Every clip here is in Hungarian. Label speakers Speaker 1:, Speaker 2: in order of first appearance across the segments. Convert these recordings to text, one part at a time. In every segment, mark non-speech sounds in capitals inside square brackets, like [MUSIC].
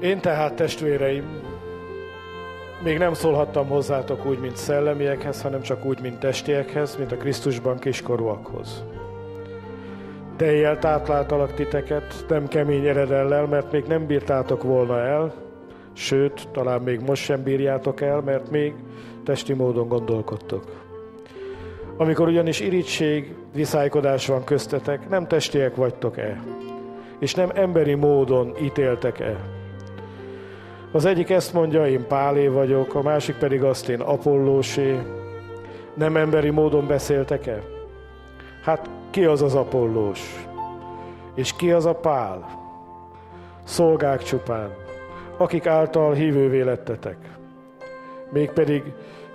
Speaker 1: Én tehát, testvéreim, még nem szólhattam hozzátok úgy, mint szellemiekhez, hanem csak úgy, mint testiekhez, mint a Krisztusban kiskorúakhoz. De éjjel tápláltalak titeket, nem kemény eredellel, mert még nem bírtátok volna el, sőt, talán még most sem bírjátok el, mert még testi módon gondolkodtok. Amikor ugyanis irítség, viszálykodás van köztetek, nem testiek vagytok-e, és nem emberi módon ítéltek-e. Az egyik ezt mondja, én Pálé vagyok, a másik pedig azt én Apollósé. Nem emberi módon beszéltek-e? Hát ki az az Apollós? És ki az a Pál? Szolgák csupán, akik által hívővé lettetek. Mégpedig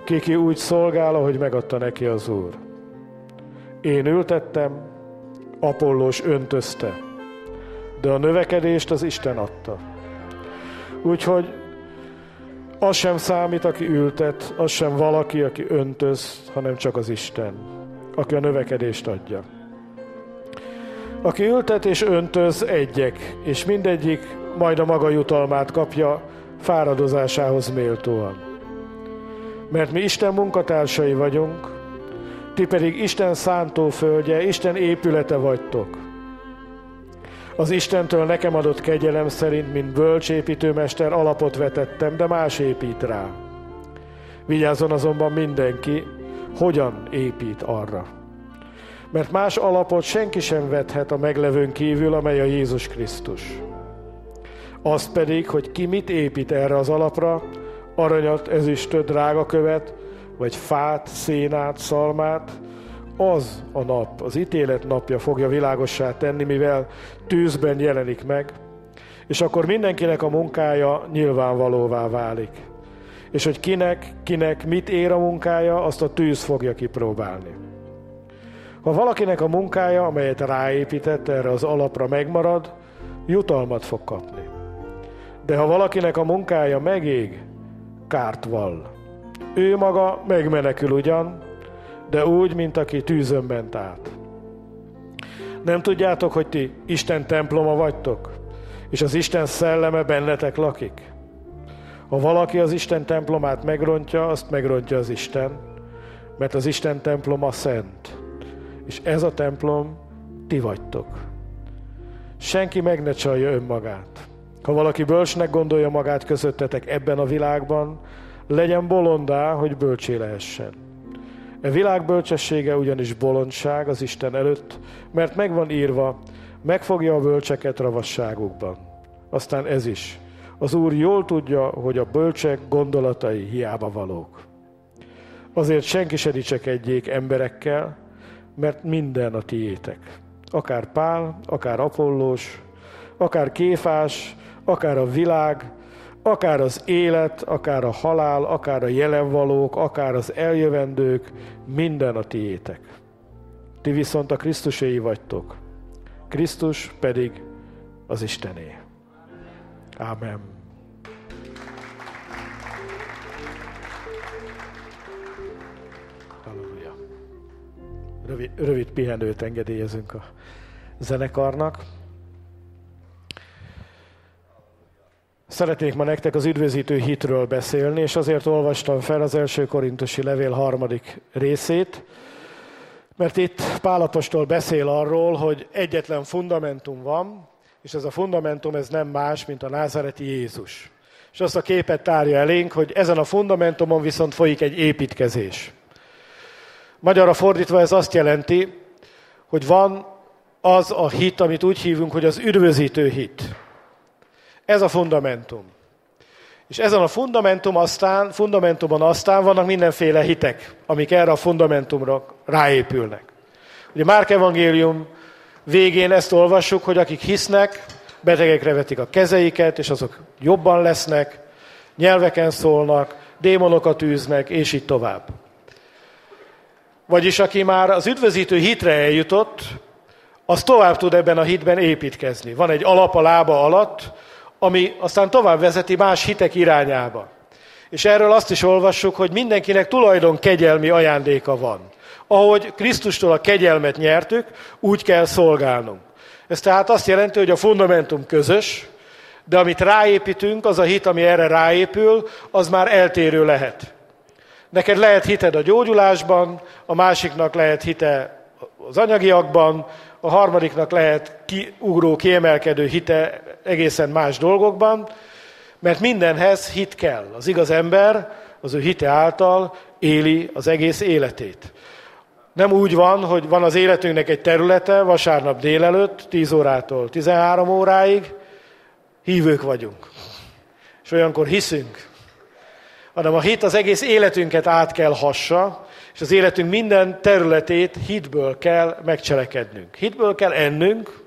Speaker 1: kiki úgy szolgál, ahogy megadta neki az Úr. Én ültettem, Apollós öntözte, de a növekedést az Isten adta. Úgyhogy az sem számít, aki ültet, az sem valaki, aki öntöz, hanem csak az Isten, aki a növekedést adja. Aki ültet és öntöz egyek, és mindegyik majd a maga jutalmát kapja fáradozásához méltóan. Mert mi Isten munkatársai vagyunk, ti pedig Isten szántóföldje, Isten épülete vagytok. Az Istentől nekem adott kegyelem szerint, mint bölcsépítőmester alapot vetettem, de más épít rá. Vigyázzon azonban mindenki, hogyan épít arra. Mert más alapot senki sem vethet a meglevőn kívül, amely a Jézus Krisztus. Az pedig, hogy ki mit épít erre az alapra, aranyat, ezüstöt, drágakövet, vagy fát, szénát, szalmát, az a nap, az ítélet napja fogja világossá tenni, mivel tűzben jelenik meg, és akkor mindenkinek a munkája nyilvánvalóvá válik. És hogy kinek, kinek mit ér a munkája, azt a tűz fogja kipróbálni. Ha valakinek a munkája, amelyet ráépített erre az alapra megmarad, jutalmat fog kapni. De ha valakinek a munkája megég, kárt vall. Ő maga megmenekül ugyan, de úgy, mint aki tűzön ment át. Nem tudjátok, hogy ti Isten temploma vagytok, és az Isten szelleme bennetek lakik? Ha valaki az Isten templomát megrontja, azt megrontja az Isten, mert az Isten temploma szent, és ez a templom ti vagytok. Senki meg ne csalja önmagát. Ha valaki bölcsnek gondolja magát közöttetek ebben a világban, legyen bolondá, hogy bölcsé lehessen. E világ bölcsessége ugyanis bolondság az Isten előtt, mert megvan írva, megfogja a bölcseket ravasságukban. Aztán ez is. Az Úr jól tudja, hogy a bölcsek gondolatai hiába valók. Azért senki se dicsekedjék emberekkel, mert minden a tiétek. Akár Pál, akár Apollós, akár Kéfás, akár a világ, akár az élet, akár a halál, akár a jelenvalók, akár az eljövendők, minden a tiétek. Ti viszont a Krisztuséi vagytok, Krisztus pedig az Istené. Ámen. Halleluja. Rövid, rövid pihenőt engedélyezünk a zenekarnak. Szeretnék ma nektek az üdvözítő hitről beszélni, és azért olvastam fel az első korintusi levél harmadik részét, mert itt Pálapostól beszél arról, hogy egyetlen fundamentum van, és ez a fundamentum ez nem más, mint a názareti Jézus. És azt a képet tárja elénk, hogy ezen a fundamentumon viszont folyik egy építkezés. Magyarra fordítva ez azt jelenti, hogy van az a hit, amit úgy hívunk, hogy az üdvözítő hit. Ez a fundamentum. És ezen a fundamentum aztán, fundamentumon aztán vannak mindenféle hitek, amik erre a fundamentumra ráépülnek. Ugye Márk evangélium végén ezt olvassuk, hogy akik hisznek, betegekre vetik a kezeiket, és azok jobban lesznek, nyelveken szólnak, démonokat űznek, és így tovább. Vagyis aki már az üdvözítő hitre eljutott, az tovább tud ebben a hitben építkezni. Van egy alap a lába alatt, ami aztán tovább vezeti más hitek irányába. És erről azt is olvassuk, hogy mindenkinek tulajdon kegyelmi ajándéka van. Ahogy Krisztustól a kegyelmet nyertük, úgy kell szolgálnunk. Ez tehát azt jelenti, hogy a fundamentum közös, De amit ráépítünk, az a hit, ami erre ráépül, az már eltérő lehet. Neked lehet hited a gyógyulásban, a másiknak lehet hite az anyagiakban, a harmadiknak lehet kiugró, kiemelkedő hite egészen más dolgokban, mert mindenhez hit kell. Az igaz ember az ő hite által éli az egész életét. Nem úgy van, hogy van az életünknek egy területe, vasárnap délelőtt, 10 órától 13 óráig, hívők vagyunk. És olyankor hiszünk. Hanem a hit az egész életünket át kell hassa, és az életünk minden területét hitből kell megcselekednünk. Hitből kell ennünk,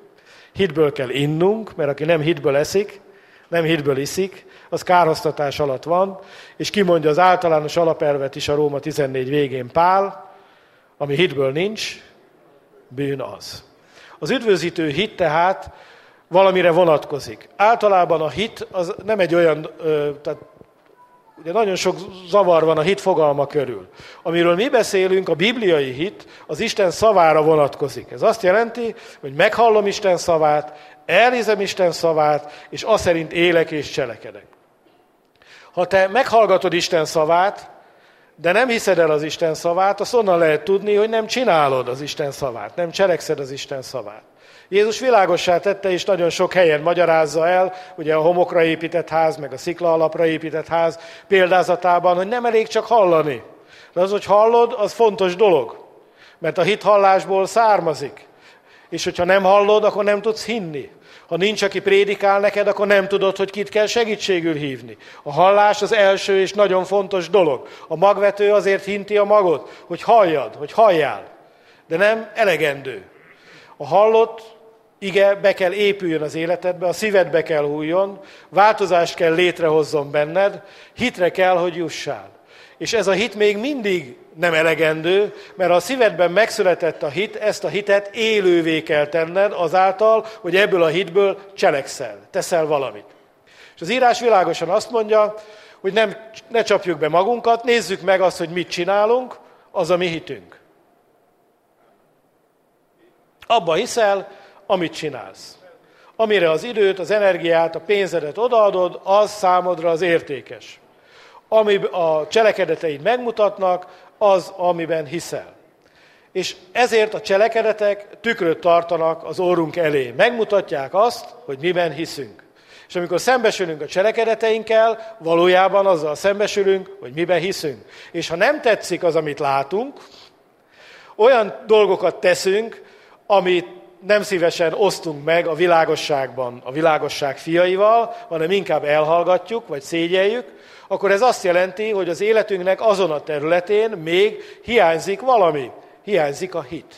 Speaker 1: hitből kell innunk, mert aki nem hitből eszik, nem hitből iszik, az kárhoztatás alatt van, és kimondja az általános alapelvet is a Róma 14 végén Pál, ami hitből nincs, bűn az. Az üdvözítő hit tehát valamire vonatkozik. Általában a hit az nem egy olyan, tehát ugye nagyon sok zavar van a hit fogalma körül. Amiről mi beszélünk, a bibliai hit, az Isten szavára vonatkozik. Ez azt jelenti, hogy meghallom Isten szavát, elnézem Isten szavát, és azt szerint élek és cselekedek. Ha te meghallgatod Isten szavát, de nem hiszed el az Isten szavát, azt onnan lehet tudni, hogy nem csinálod az Isten szavát, nem cselekszed az Isten szavát. Jézus világossá tette, és nagyon sok helyen magyarázza el, ugye a homokra épített ház, meg a szikla alapra épített ház példázatában, hogy nem elég csak hallani. De az, hogy hallod, az fontos dolog. Mert a hit hallásból származik. És hogyha nem hallod, akkor nem tudsz hinni. Ha nincs, aki prédikál neked, akkor nem tudod, hogy kit kell segítségül hívni. A hallás az első és nagyon fontos dolog. A magvető azért hinti a magot, hogy halljad, hogy halljál. De nem elegendő. A hallott ige be kell épüljön az életedbe, a szívedbe kell hújjon, változást kell létrehozzon benned, hitre kell, hogy jussál. És ez a hit még mindig nem elegendő, mert ha a szívedben megszületett a hit, ezt a hitet élővé kell tenned azáltal, hogy ebből a hitből cselekszel, teszel valamit. És az írás világosan azt mondja, hogy nem, ne csapjuk be magunkat, nézzük meg azt, hogy mit csinálunk, az a mi hitünk. Abba hiszel, amit csinálsz. Amire az időt, az energiát, a pénzedet odaadod, az számodra az értékes. Ami a cselekedeteid megmutatnak, az, amiben hiszel. És ezért a cselekedetek tükröt tartanak az órunk elé. Megmutatják azt, hogy miben hiszünk. És amikor szembesülünk a cselekedeteinkkel, valójában azzal szembesülünk, hogy miben hiszünk. És ha nem tetszik az, amit látunk, olyan dolgokat teszünk, amit nem szívesen osztunk meg a világosságban a világosság fiaival, hanem inkább elhallgatjuk, vagy szégyeljük, akkor ez azt jelenti, hogy az életünknek azon a területén még hiányzik valami. Hiányzik a hit.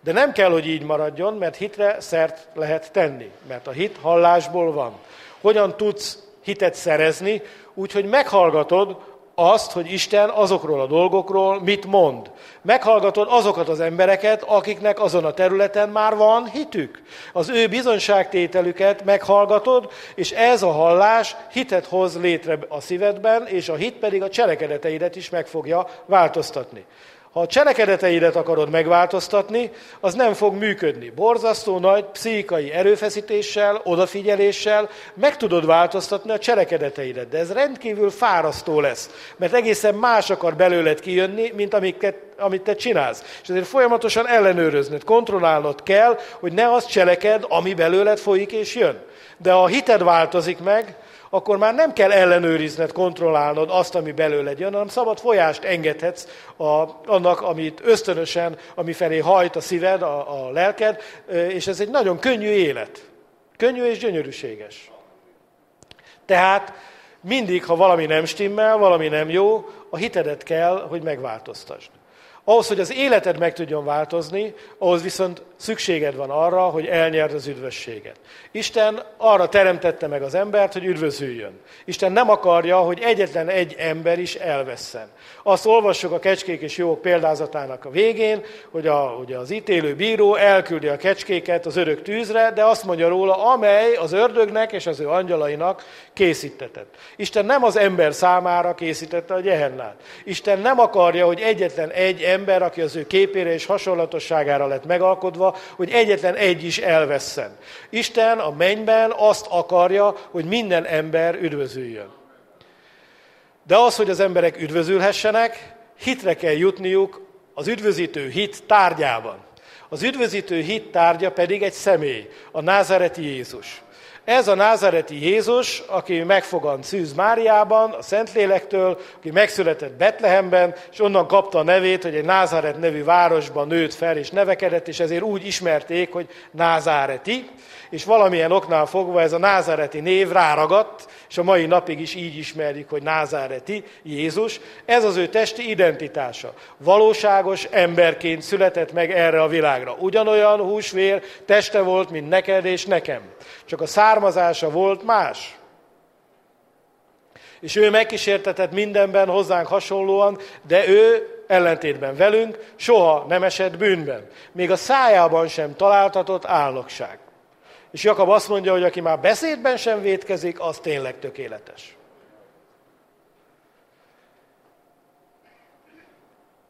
Speaker 1: De nem kell, hogy így maradjon, mert hitre szert lehet tenni, mert a hit hallásból van. Hogyan tudsz hitet szerezni? Úgy, hogy meghallgatod azt, hogy Isten azokról a dolgokról mit mond. Meghallgatod azokat az embereket, akiknek azon a területen már van hitük. Az ő bizonyságtételüket meghallgatod, és ez a hallás hitet hoz létre a szívedben, és a hit pedig a cselekedeteidet is meg fogja változtatni. Ha a cselekedeteidet akarod megváltoztatni, az nem fog működni. Borzasztó nagy pszichikai erőfeszítéssel, odafigyeléssel meg tudod változtatni a cselekedeteidet, de ez rendkívül fárasztó lesz, mert egészen más akar belőled kijönni, mint amiket, amit te csinálsz. És ezért folyamatosan ellenőröznöd, kontrollálnod kell, hogy ne azt cseleked, ami belőled folyik és jön. De ha a hited változik meg, akkor már nem kell ellenőrizned, kontrollálnod azt, ami belőled jön, hanem szabad folyást engedhetsz a, annak, amit ösztönösen, ami felé hajt a szíved, a, a lelked, és ez egy nagyon könnyű élet. Könnyű és gyönyörűséges. Tehát mindig, ha valami nem stimmel, valami nem jó, a hitedet kell, hogy megváltoztasd. Ahhoz, hogy az életed meg tudjon változni, ahhoz viszont szükséged van arra, hogy elnyerd az üdvösséget. Isten arra teremtette meg az embert, hogy üdvözüljön. Isten nem akarja, hogy egyetlen egy ember is elvesszen. Azt olvassuk a kecskék és jók példázatának a végén, hogy, a, hogy az ítélő bíró elküldi a kecskéket az örök tűzre, de azt mondja róla, amely az ördögnek és az ő angyalainak készítetett. Isten nem az ember számára készítette a gyehennát. Isten nem akarja, hogy egyetlen egy ember, aki az ő képére és hasonlatosságára lett megalkodva, hogy egyetlen egy is elvesszen. Isten a mennyben azt akarja, hogy minden ember üdvözüljön. De az, hogy az emberek üdvözülhessenek, hitre kell jutniuk az üdvözítő hit tárgyában. Az üdvözítő hit tárgya pedig egy személy, a názareti Jézus. Ez a názareti Jézus, aki megfogant Szűz Máriában, a Szentlélektől, aki megszületett Betlehemben, és onnan kapta a nevét, hogy egy Názáret nevű városban nőtt fel és nevekedett, és ezért úgy ismerték, hogy Názáreti, és valamilyen oknál fogva ez a názáreti név ráragadt, és a mai napig is így ismerjük, hogy názáreti Jézus. Ez az ő testi identitása. Valóságos emberként született meg erre a világra. Ugyanolyan húsvér teste volt, mint neked és nekem. Csak a származása volt más. És ő megkísértetett mindenben hozzánk hasonlóan, de ő ellentétben velünk soha nem esett bűnben. Még a szájában sem találtatott álnokság. És Jakab azt mondja, hogy aki már beszédben sem vétkezik, az tényleg tökéletes.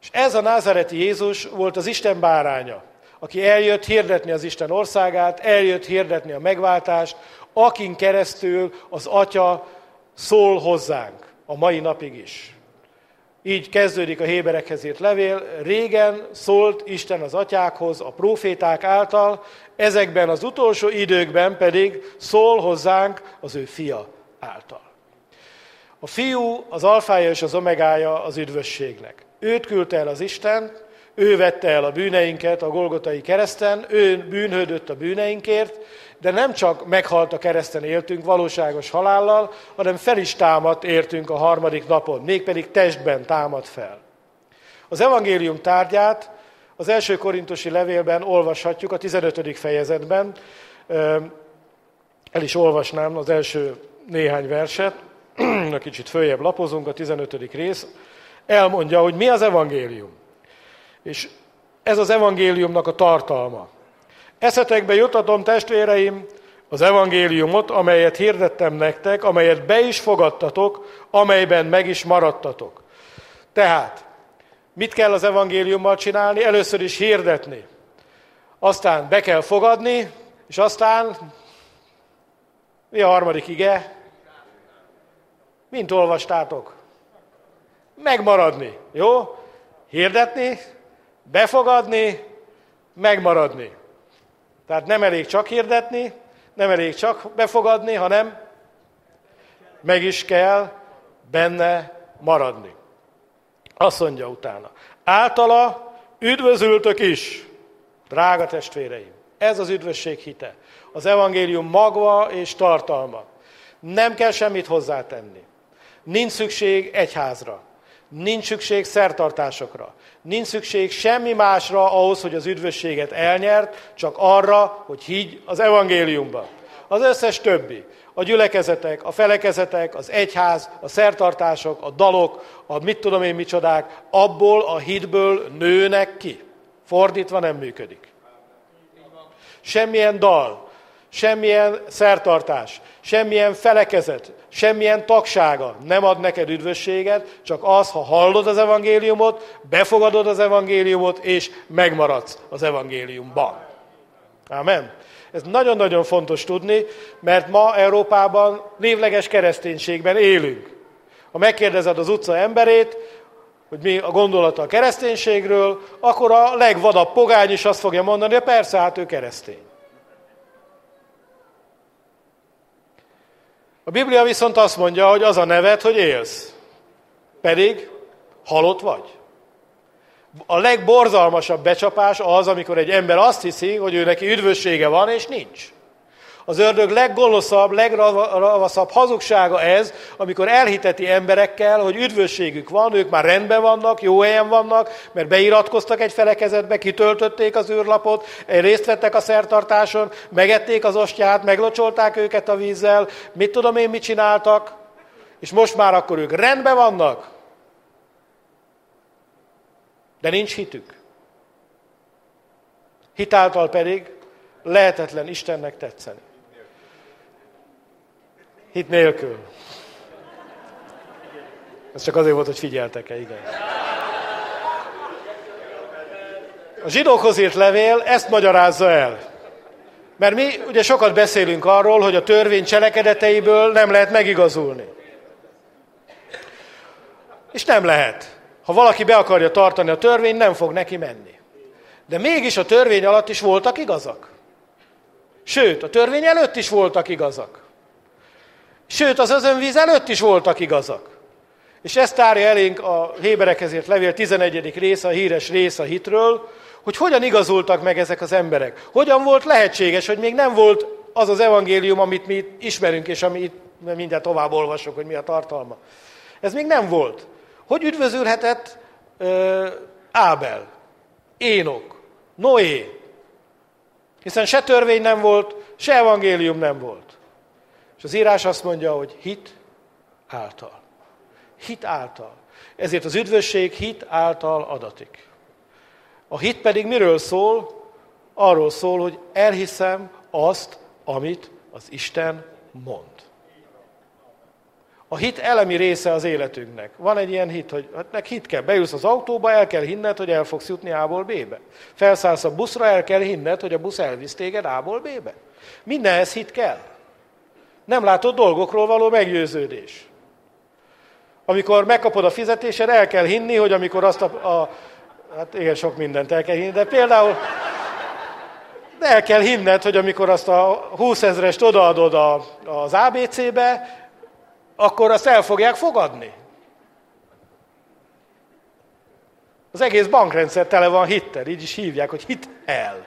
Speaker 1: És ez a názareti Jézus volt az Isten báránya, aki eljött hirdetni az Isten országát, eljött hirdetni a megváltást, akin keresztül az Atya szól hozzánk a mai napig is. Így kezdődik a Héberekhez írt levél. Régen szólt Isten az atyákhoz a proféták által, ezekben az utolsó időkben pedig szól hozzánk az ő fia által. A fiú az alfája és az omegája az üdvösségnek. Őt küldte el az Isten, ő vette el a bűneinket a Golgotai kereszten, ő bűnhődött a bűneinkért, de nem csak meghalt a kereszten éltünk valóságos halállal, hanem fel is támadt értünk a harmadik napon, mégpedig testben támad fel. Az evangélium tárgyát az első korintusi levélben olvashatjuk a 15. fejezetben. El is olvasnám az első néhány verset, [CLEARS THROAT] kicsit följebb lapozunk, a 15. rész. Elmondja, hogy mi az evangélium. És ez az evangéliumnak a tartalma. Eszetekbe jutatom, testvéreim, az evangéliumot, amelyet hirdettem nektek, amelyet be is fogadtatok, amelyben meg is maradtatok. Tehát, mit kell az evangéliummal csinálni? Először is hirdetni. Aztán be kell fogadni, és aztán mi a harmadik ige? Mint olvastátok? Megmaradni, jó? Hirdetni, befogadni, megmaradni. Tehát nem elég csak hirdetni, nem elég csak befogadni, hanem meg is kell benne maradni. Azt mondja utána, általa üdvözültök is, drága testvéreim. Ez az üdvösség hite. Az evangélium magva és tartalma. Nem kell semmit hozzátenni. Nincs szükség egyházra. Nincs szükség szertartásokra. Nincs szükség semmi másra ahhoz, hogy az üdvösséget elnyert, csak arra, hogy higgy az evangéliumba. Az összes többi, a gyülekezetek, a felekezetek, az egyház, a szertartások, a dalok, a mit tudom én micsodák, abból a hitből nőnek ki. Fordítva nem működik. Semmilyen dal, semmilyen szertartás, semmilyen felekezet, semmilyen tagsága nem ad neked üdvösséget, csak az, ha hallod az evangéliumot, befogadod az evangéliumot, és megmaradsz az evangéliumban. Amen. Ez nagyon-nagyon fontos tudni, mert ma Európában névleges kereszténységben élünk. Ha megkérdezed az utca emberét, hogy mi a gondolata a kereszténységről, akkor a legvadabb pogány is azt fogja mondani, hogy persze, hát ő keresztény. A Biblia viszont azt mondja, hogy az a neved, hogy élsz. Pedig halott vagy. A legborzalmasabb becsapás az, amikor egy ember azt hiszi, hogy ő neki üdvössége van, és nincs. Az ördög leggonoszabb, legravaszabb hazugsága ez, amikor elhiteti emberekkel, hogy üdvösségük van, ők már rendben vannak, jó helyen vannak, mert beiratkoztak egy felekezetbe, kitöltötték az űrlapot, részt vettek a szertartáson, megették az ostját, meglocsolták őket a vízzel, mit tudom én, mit csináltak, és most már akkor ők rendben vannak, de nincs hitük. Hitáltal pedig lehetetlen Istennek tetszeni. Hit nélkül. Ez csak azért volt, hogy figyeltek-e, igen. A zsidókhoz írt levél ezt magyarázza el. Mert mi ugye sokat beszélünk arról, hogy a törvény cselekedeteiből nem lehet megigazulni. És nem lehet. Ha valaki be akarja tartani a törvényt, nem fog neki menni. De mégis a törvény alatt is voltak igazak. Sőt, a törvény előtt is voltak igazak. Sőt, az özönvíz előtt is voltak igazak. És ezt tárja elénk a Héberekhez írt levél 11. része, a híres rész a hitről, hogy hogyan igazultak meg ezek az emberek. Hogyan volt lehetséges, hogy még nem volt az az evangélium, amit mi ismerünk, és amit mindjárt tovább olvasok, hogy mi a tartalma. Ez még nem volt. Hogy üdvözülhetett uh, Ábel, Énok, Noé? Hiszen se törvény nem volt, se evangélium nem volt. Az írás azt mondja, hogy hit által. Hit által. Ezért az üdvösség hit által adatik. A hit pedig miről szól? Arról szól, hogy elhiszem azt, amit az Isten mond. A hit elemi része az életünknek. Van egy ilyen hit, hogy hát meg hit kell. Beülsz az autóba, el kell hinned, hogy el fogsz jutni A-ból B-be. Felszállsz a buszra, el kell hinned, hogy a busz elvisz téged A-ból B-be. Mindenhez hit kell. Nem látod dolgokról való meggyőződés. Amikor megkapod a fizetésed, el kell hinni, hogy amikor azt a, a hát igen, sok mindent el kell hinni, de például de el kell hinned, hogy amikor azt a 20 ezerest odaadod a, az ABC-be, akkor azt el fogják fogadni. Az egész bankrendszer tele van hittel, így is hívják, hogy hit el.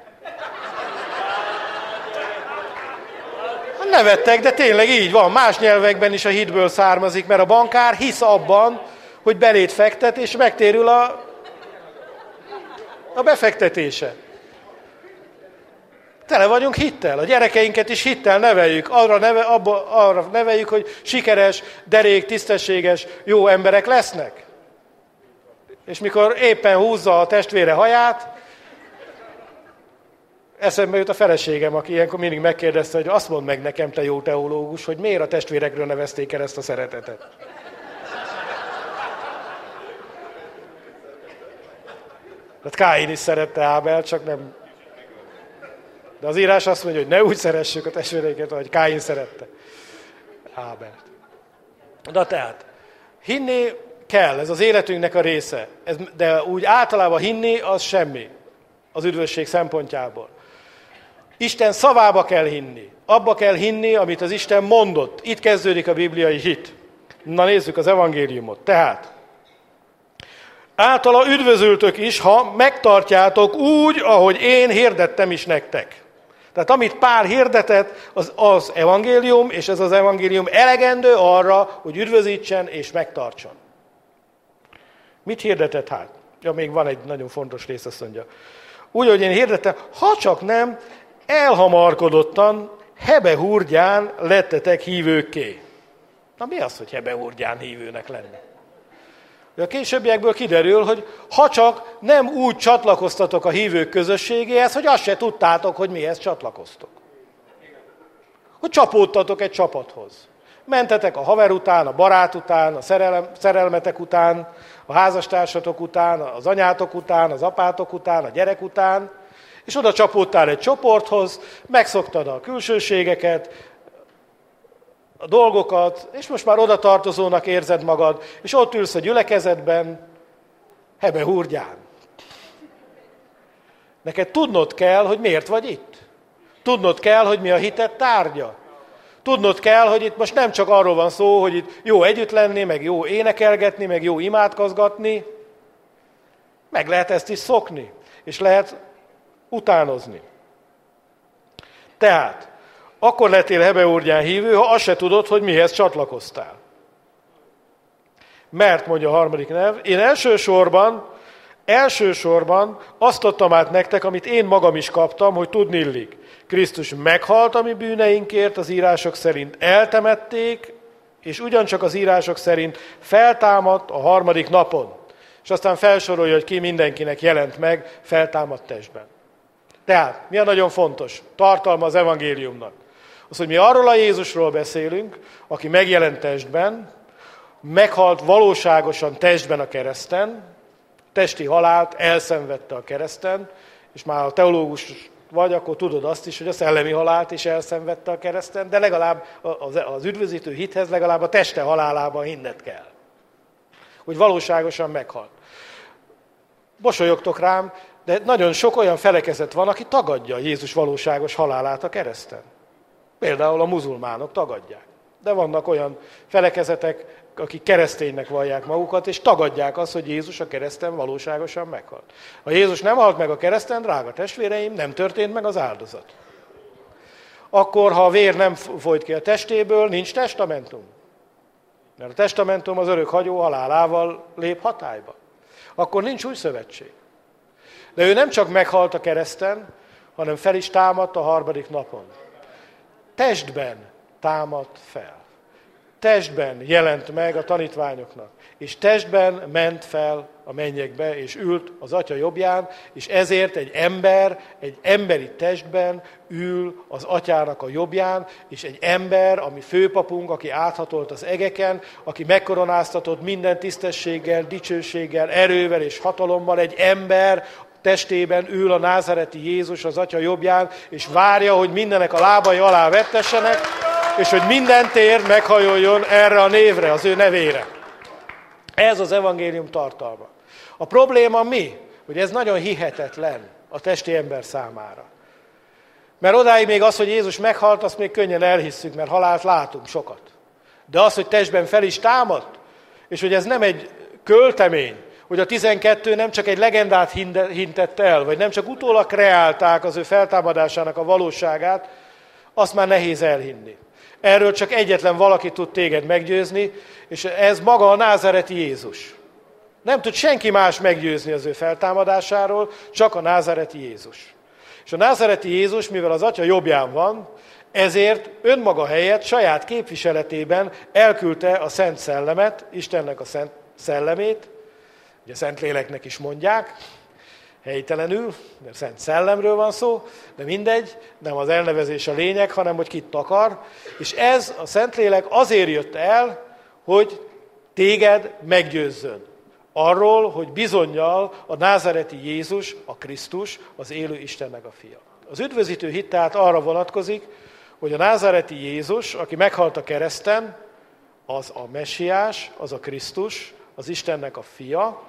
Speaker 1: Nevettek, de tényleg így van. Más nyelvekben is a hitből származik, mert a bankár hisz abban, hogy belét fektet, és megtérül a, a befektetése. Tele vagyunk hittel. A gyerekeinket is hittel neveljük. Arra, neve, abba, arra neveljük, hogy sikeres, derék, tisztességes, jó emberek lesznek. És mikor éppen húzza a testvére haját, eszembe jut a feleségem, aki ilyenkor mindig megkérdezte, hogy azt mondd meg nekem, te jó teológus, hogy miért a testvérekről nevezték el ezt a szeretetet. Tehát Káin is szerette Ábel, csak nem de az írás azt mondja, hogy ne úgy szeressük a testvéreinket, ahogy Káin szerette Ábelt. De tehát, hinni kell, ez az életünknek a része, ez, de úgy általában hinni, az semmi az üdvösség szempontjából. Isten szavába kell hinni. Abba kell hinni, amit az Isten mondott. Itt kezdődik a bibliai hit. Na nézzük az evangéliumot. Tehát, általa üdvözültök is, ha megtartjátok úgy, ahogy én hirdettem is nektek. Tehát amit Pál hirdetett, az az evangélium, és ez az evangélium elegendő arra, hogy üdvözítsen és megtartson. Mit hirdetett hát? Ja, még van egy nagyon fontos rész, azt mondja. Úgy, hogy én hirdettem, ha csak nem, elhamarkodottan, hebehurgyán lettetek hívőkké. Na mi az, hogy hebehurgyán hívőnek lenni? A későbbiekből kiderül, hogy ha csak nem úgy csatlakoztatok a hívők közösségéhez, hogy azt se tudtátok, hogy mihez csatlakoztok. Hogy csapódtatok egy csapathoz. Mentetek a haver után, a barát után, a szerelem, szerelmetek után, a házastársatok után, az anyátok után, az apátok után, a gyerek után, és oda csapódtál egy csoporthoz, megszoktad a külsőségeket, a dolgokat, és most már oda tartozónak érzed magad, és ott ülsz a gyülekezetben, hebe hurgyán. Neked tudnod kell, hogy miért vagy itt. Tudnod kell, hogy mi a hitet tárgya. Tudnod kell, hogy itt most nem csak arról van szó, hogy itt jó együtt lenni, meg jó énekelgetni, meg jó imádkozgatni. Meg lehet ezt is szokni, és lehet utánozni. Tehát, akkor lettél Hebeúrgyán hívő, ha azt se tudod, hogy mihez csatlakoztál. Mert, mondja a harmadik nev, én elsősorban, elsősorban azt adtam át nektek, amit én magam is kaptam, hogy tudni illik. Krisztus meghalt a mi bűneinkért, az írások szerint eltemették, és ugyancsak az írások szerint feltámadt a harmadik napon. És aztán felsorolja, hogy ki mindenkinek jelent meg feltámadt testben. Tehát, mi a nagyon fontos? Tartalma az evangéliumnak. Az, hogy mi arról a Jézusról beszélünk, aki megjelent testben, meghalt valóságosan testben a kereszten, testi halált elszenvedte a kereszten, és már a teológus vagy, akkor tudod azt is, hogy a szellemi halált is elszenvedte a kereszten, de legalább az, üdvözítő hithez legalább a teste halálában hinnet kell. Hogy valóságosan meghalt. Bosolyogtok rám, de nagyon sok olyan felekezet van, aki tagadja Jézus valóságos halálát a kereszten. Például a muzulmánok tagadják. De vannak olyan felekezetek, akik kereszténynek vallják magukat, és tagadják azt, hogy Jézus a kereszten valóságosan meghalt. Ha Jézus nem halt meg a kereszten, drága testvéreim, nem történt meg az áldozat. Akkor, ha a vér nem folyt ki a testéből, nincs testamentum. Mert a testamentum az örök hagyó halálával lép hatályba. Akkor nincs új szövetség. De ő nem csak meghalt a kereszten, hanem fel is támadt a harmadik napon. Testben támadt fel testben jelent meg a tanítványoknak, és testben ment fel a mennyekbe, és ült az atya jobbján, és ezért egy ember, egy emberi testben ül az atyának a jobbján, és egy ember, ami főpapunk, aki áthatolt az egeken, aki megkoronáztatott minden tisztességgel, dicsőséggel, erővel és hatalommal, egy ember, testében ül a názareti Jézus az atya jobbján, és várja, hogy mindenek a lábai alá vettessenek, és hogy minden tér meghajoljon erre a névre, az ő nevére. Ez az evangélium tartalma. A probléma mi? Hogy ez nagyon hihetetlen a testi ember számára. Mert odáig még az, hogy Jézus meghalt, azt még könnyen elhisszük, mert halált látunk sokat. De az, hogy testben fel is támadt, és hogy ez nem egy költemény, hogy a 12 nem csak egy legendát hintett el, vagy nem csak utólag kreálták az ő feltámadásának a valóságát, azt már nehéz elhinni. Erről csak egyetlen valaki tud téged meggyőzni, és ez maga a názereti Jézus. Nem tud senki más meggyőzni az ő feltámadásáról, csak a názereti Jézus. És a názereti Jézus, mivel az atya jobbján van, ezért önmaga helyett saját képviseletében elküldte a Szent Szellemet, Istennek a Szent Szellemét, ugye Szent Léleknek is mondják, helytelenül, mert Szent Szellemről van szó, de mindegy, nem az elnevezés a lényeg, hanem hogy kit akar. És ez a Szentlélek azért jött el, hogy téged meggyőzzön. Arról, hogy bizonyal a názareti Jézus, a Krisztus, az élő Istennek a fia. Az üdvözítő hit tehát arra vonatkozik, hogy a názareti Jézus, aki meghalt a kereszten, az a messiás, az a Krisztus, az Istennek a fia,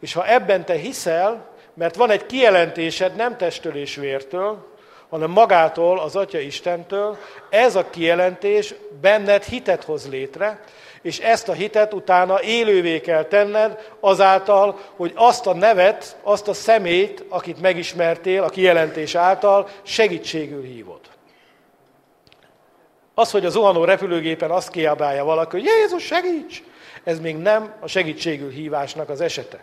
Speaker 1: és ha ebben te hiszel, mert van egy kijelentésed nem testől és vértől, hanem magától, az Atya Istentől, ez a kijelentés benned hitet hoz létre, és ezt a hitet utána élővé kell tenned azáltal, hogy azt a nevet, azt a szemét, akit megismertél a kijelentés által, segítségül hívod. Az, hogy a zuhanó repülőgépen azt kiabálja valaki, hogy Jézus segíts! Ez még nem a segítségül hívásnak az esete.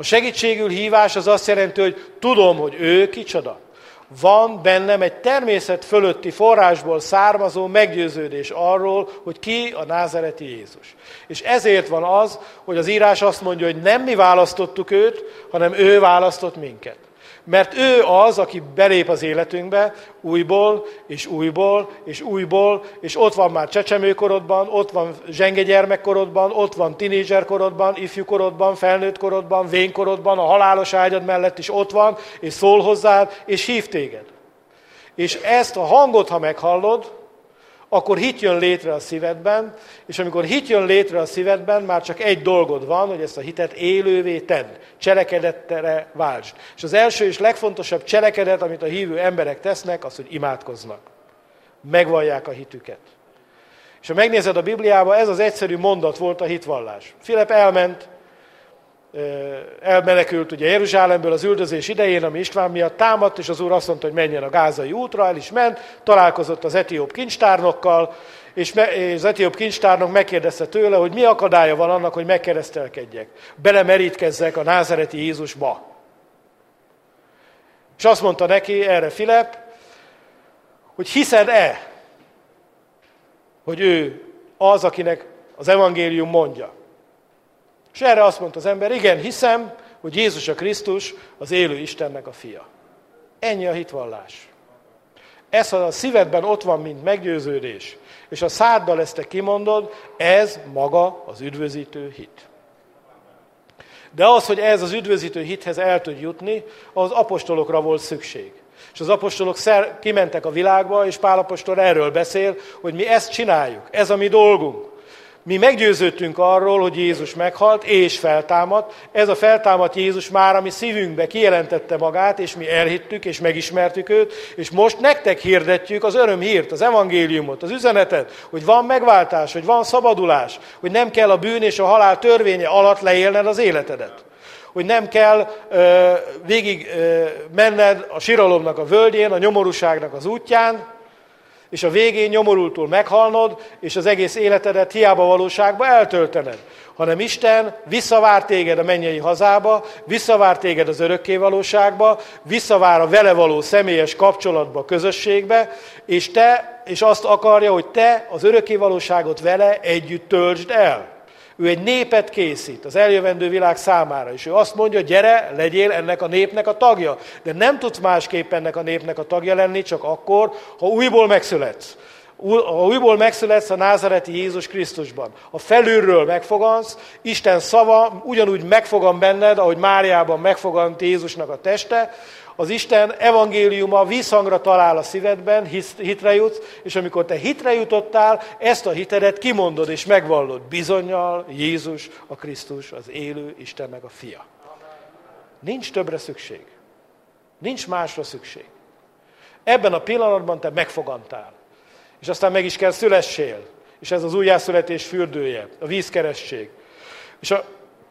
Speaker 1: A segítségül hívás az azt jelenti, hogy tudom, hogy ő kicsoda. Van bennem egy természet fölötti forrásból származó meggyőződés arról, hogy ki a názereti Jézus. És ezért van az, hogy az írás azt mondja, hogy nem mi választottuk őt, hanem ő választott minket. Mert ő az, aki belép az életünkbe újból, és újból, és újból, és ott van már csecsemőkorodban, ott van zsenge gyermekkorodban, ott van tinédzserkorodban, ifjúkorodban, felnőttkorodban, vénkorodban, a halálos ágyad mellett is ott van, és szól hozzád, és hív téged. És ezt a hangot, ha meghallod, akkor hit jön létre a szívedben, és amikor hit jön létre a szívedben, már csak egy dolgod van, hogy ezt a hitet élővé tedd, cselekedettere váltsd. És az első és legfontosabb cselekedet, amit a hívő emberek tesznek, az, hogy imádkoznak. Megvallják a hitüket. És ha megnézed a Bibliában, ez az egyszerű mondat volt a hitvallás. Filip elment, elmenekült ugye Jeruzsálemből az üldözés idején, ami István miatt támadt, és az úr azt mondta, hogy menjen a gázai útra, el is ment, találkozott az etióp kincstárnokkal, és az etióp kincstárnok megkérdezte tőle, hogy mi akadálya van annak, hogy megkeresztelkedjek. Belemerítkezzek a názereti Jézusba. És azt mondta neki erre Filip, hogy hiszed-e, hogy ő az, akinek az evangélium mondja. És erre azt mondta az ember, igen, hiszem, hogy Jézus a Krisztus az élő Istennek a fia. Ennyi a hitvallás. Ez, ha a szívedben ott van, mint meggyőződés, és a száddal ezt te kimondod, ez maga az üdvözítő hit. De az, hogy ez az üdvözítő hithez el tud jutni, az apostolokra volt szükség. És az apostolok szer, kimentek a világba, és Pál apostol erről beszél, hogy mi ezt csináljuk, ez a mi dolgunk. Mi meggyőződtünk arról, hogy Jézus meghalt és feltámadt. Ez a feltámadt Jézus már a mi szívünkbe kijelentette magát, és mi elhittük, és megismertük őt, és most nektek hirdetjük az örömhírt, az evangéliumot, az üzenetet, hogy van megváltás, hogy van szabadulás, hogy nem kell a bűn és a halál törvénye alatt leélned az életedet hogy nem kell ö, végig ö, menned a siralomnak a völgyén, a nyomorúságnak az útján, és a végén nyomorultul meghalnod, és az egész életedet hiába valóságba eltöltened, hanem Isten visszavár téged a mennyei hazába, visszavár téged az örökké valóságba, visszavár a vele való személyes kapcsolatba, közösségbe, és te, és azt akarja, hogy te az örökké valóságot vele együtt töltsd el. Ő egy népet készít az eljövendő világ számára, és ő azt mondja, gyere, legyél ennek a népnek a tagja. De nem tudsz másképp ennek a népnek a tagja lenni, csak akkor, ha újból megszületsz. Ha újból megszületsz a názareti Jézus Krisztusban, a felülről megfogansz, Isten szava ugyanúgy megfogan benned, ahogy Máriában megfogant Jézusnak a teste, az Isten evangéliuma vízhangra talál a szívedben, hitre jutsz, és amikor te hitre jutottál, ezt a hitedet kimondod és megvallod. Bizonyal Jézus a Krisztus, az élő Istennek a fia. Nincs többre szükség. Nincs másra szükség. Ebben a pillanatban te megfogantál. És aztán meg is kell szülessél. És ez az újjászületés fürdője, a vízkeresség. És a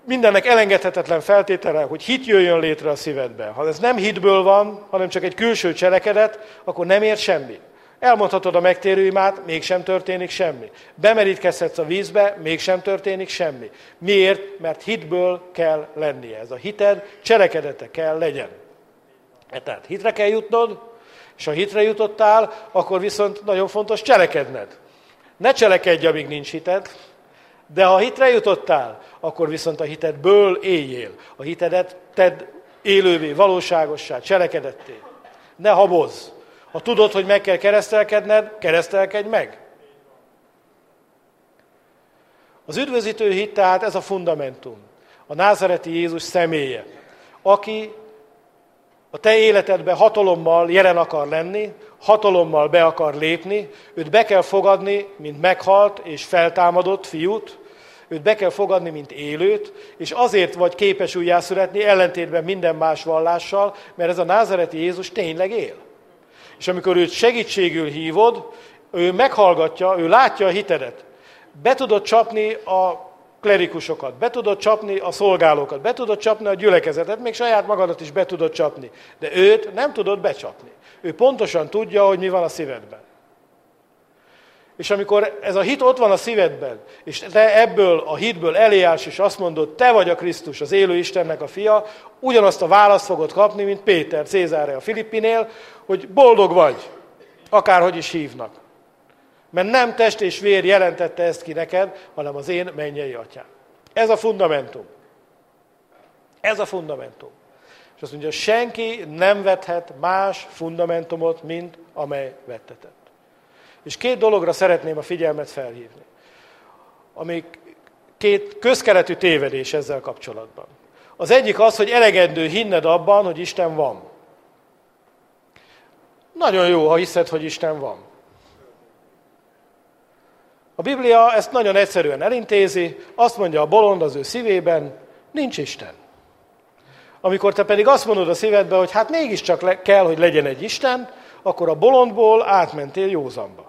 Speaker 1: mindennek elengedhetetlen feltétele, hogy hit jöjjön létre a szívedbe. Ha ez nem hitből van, hanem csak egy külső cselekedet, akkor nem ér semmi. Elmondhatod a megtérő imát, mégsem történik semmi. Bemerítkezhetsz a vízbe, mégsem történik semmi. Miért? Mert hitből kell lennie. Ez a hited cselekedete kell legyen. E tehát hitre kell jutnod, és ha hitre jutottál, akkor viszont nagyon fontos cselekedned. Ne cselekedj, amíg nincs hited, de ha hitre jutottál, akkor viszont a hitedből éljél. A hitedet tedd élővé, valóságossá, cselekedetté. Ne habozz. Ha tudod, hogy meg kell keresztelkedned, keresztelkedj meg. Az üdvözítő hit tehát ez a fundamentum. A názareti Jézus személye, aki a te életedben hatalommal jelen akar lenni, hatalommal be akar lépni, őt be kell fogadni, mint meghalt és feltámadott fiút, őt be kell fogadni, mint élőt, és azért vagy képes újjászületni, ellentétben minden más vallással, mert ez a názareti Jézus tényleg él. És amikor őt segítségül hívod, ő meghallgatja, ő látja a hitedet. Be tudod csapni a klerikusokat, be tudod csapni a szolgálókat, be tudod csapni a gyülekezetet, még saját magadat is be tudod csapni. De őt nem tudod becsapni. Ő pontosan tudja, hogy mi van a szívedben. És amikor ez a hit ott van a szívedben, és te ebből a hitből eléállsz, és azt mondod, te vagy a Krisztus, az élő Istennek a fia, ugyanazt a választ fogod kapni, mint Péter Cézáre a Filippinél, hogy boldog vagy, akárhogy is hívnak. Mert nem test és vér jelentette ezt ki neked, hanem az én mennyei atyám. Ez a fundamentum. Ez a fundamentum. És azt mondja, senki nem vethet más fundamentumot, mint amely vettetett. És két dologra szeretném a figyelmet felhívni, ami két közkeletű tévedés ezzel kapcsolatban. Az egyik az, hogy elegendő hinned abban, hogy Isten van. Nagyon jó, ha hiszed, hogy Isten van. A Biblia ezt nagyon egyszerűen elintézi, azt mondja a bolond az ő szívében, nincs Isten. Amikor te pedig azt mondod a szívedbe, hogy hát mégiscsak kell, hogy legyen egy Isten, akkor a bolondból átmentél józanba.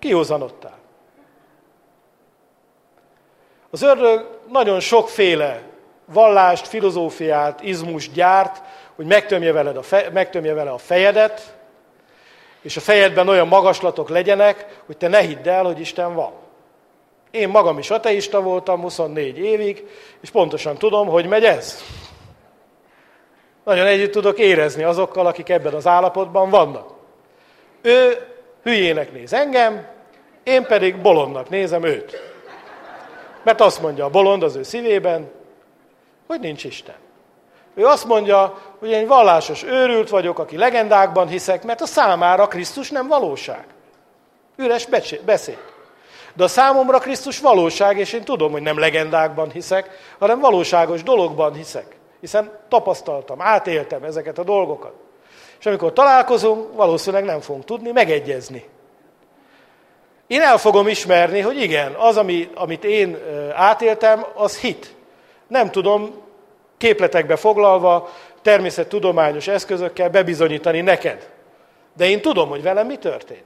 Speaker 1: Kiózanodtál. Az ördög nagyon sokféle vallást, filozófiát, izmus gyárt, hogy megtömje, veled a fe, megtömje vele a fejedet, és a fejedben olyan magaslatok legyenek, hogy te ne hidd el, hogy Isten van. Én magam is ateista voltam 24 évig, és pontosan tudom, hogy megy ez. Nagyon együtt tudok érezni azokkal, akik ebben az állapotban vannak. Ő hülyének néz engem, én pedig bolondnak nézem őt. Mert azt mondja a bolond az ő szívében, hogy nincs Isten. Ő azt mondja, hogy én vallásos őrült vagyok, aki legendákban hiszek, mert a számára Krisztus nem valóság. Üres beszéd. De a számomra Krisztus valóság, és én tudom, hogy nem legendákban hiszek, hanem valóságos dologban hiszek. Hiszen tapasztaltam, átéltem ezeket a dolgokat. És amikor találkozunk, valószínűleg nem fogunk tudni megegyezni. Én el fogom ismerni, hogy igen, az, ami, amit én átéltem, az hit. Nem tudom képletekbe foglalva, természettudományos eszközökkel bebizonyítani neked. De én tudom, hogy velem mi történt.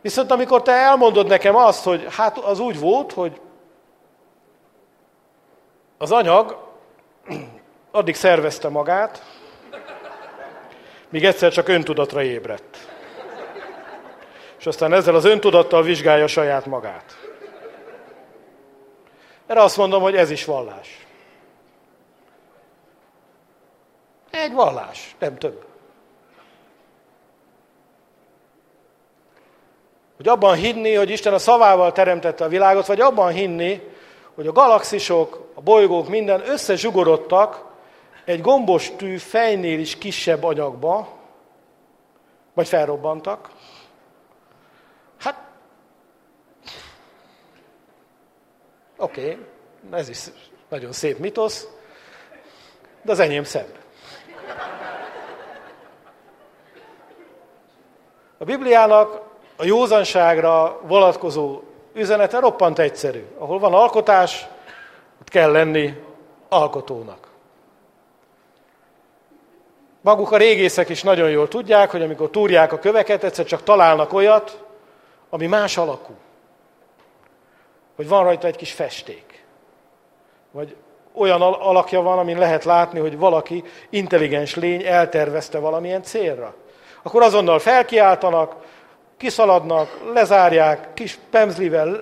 Speaker 1: Viszont amikor te elmondod nekem azt, hogy hát az úgy volt, hogy az anyag addig szervezte magát, míg egyszer csak öntudatra ébredt. És aztán ezzel az öntudattal vizsgálja saját magát. Erre azt mondom, hogy ez is vallás. Egy vallás, nem több. Hogy abban hinni, hogy Isten a szavával teremtette a világot, vagy abban hinni, hogy a galaxisok, a bolygók minden összezsugorodtak egy gombos tű fejnél is kisebb anyagba, vagy felrobbantak. Hát, oké, okay, ez is nagyon szép mitosz, de az enyém szebb. A Bibliának a józanságra vonatkozó üzenete roppant egyszerű. Ahol van alkotás, ott kell lenni alkotónak. Maguk a régészek is nagyon jól tudják, hogy amikor túrják a köveket, egyszer csak találnak olyat, ami más alakú. Hogy van rajta egy kis festék. Vagy olyan alakja van, amin lehet látni, hogy valaki intelligens lény eltervezte valamilyen célra. Akkor azonnal felkiáltanak, kiszaladnak, lezárják, kis pemzlivel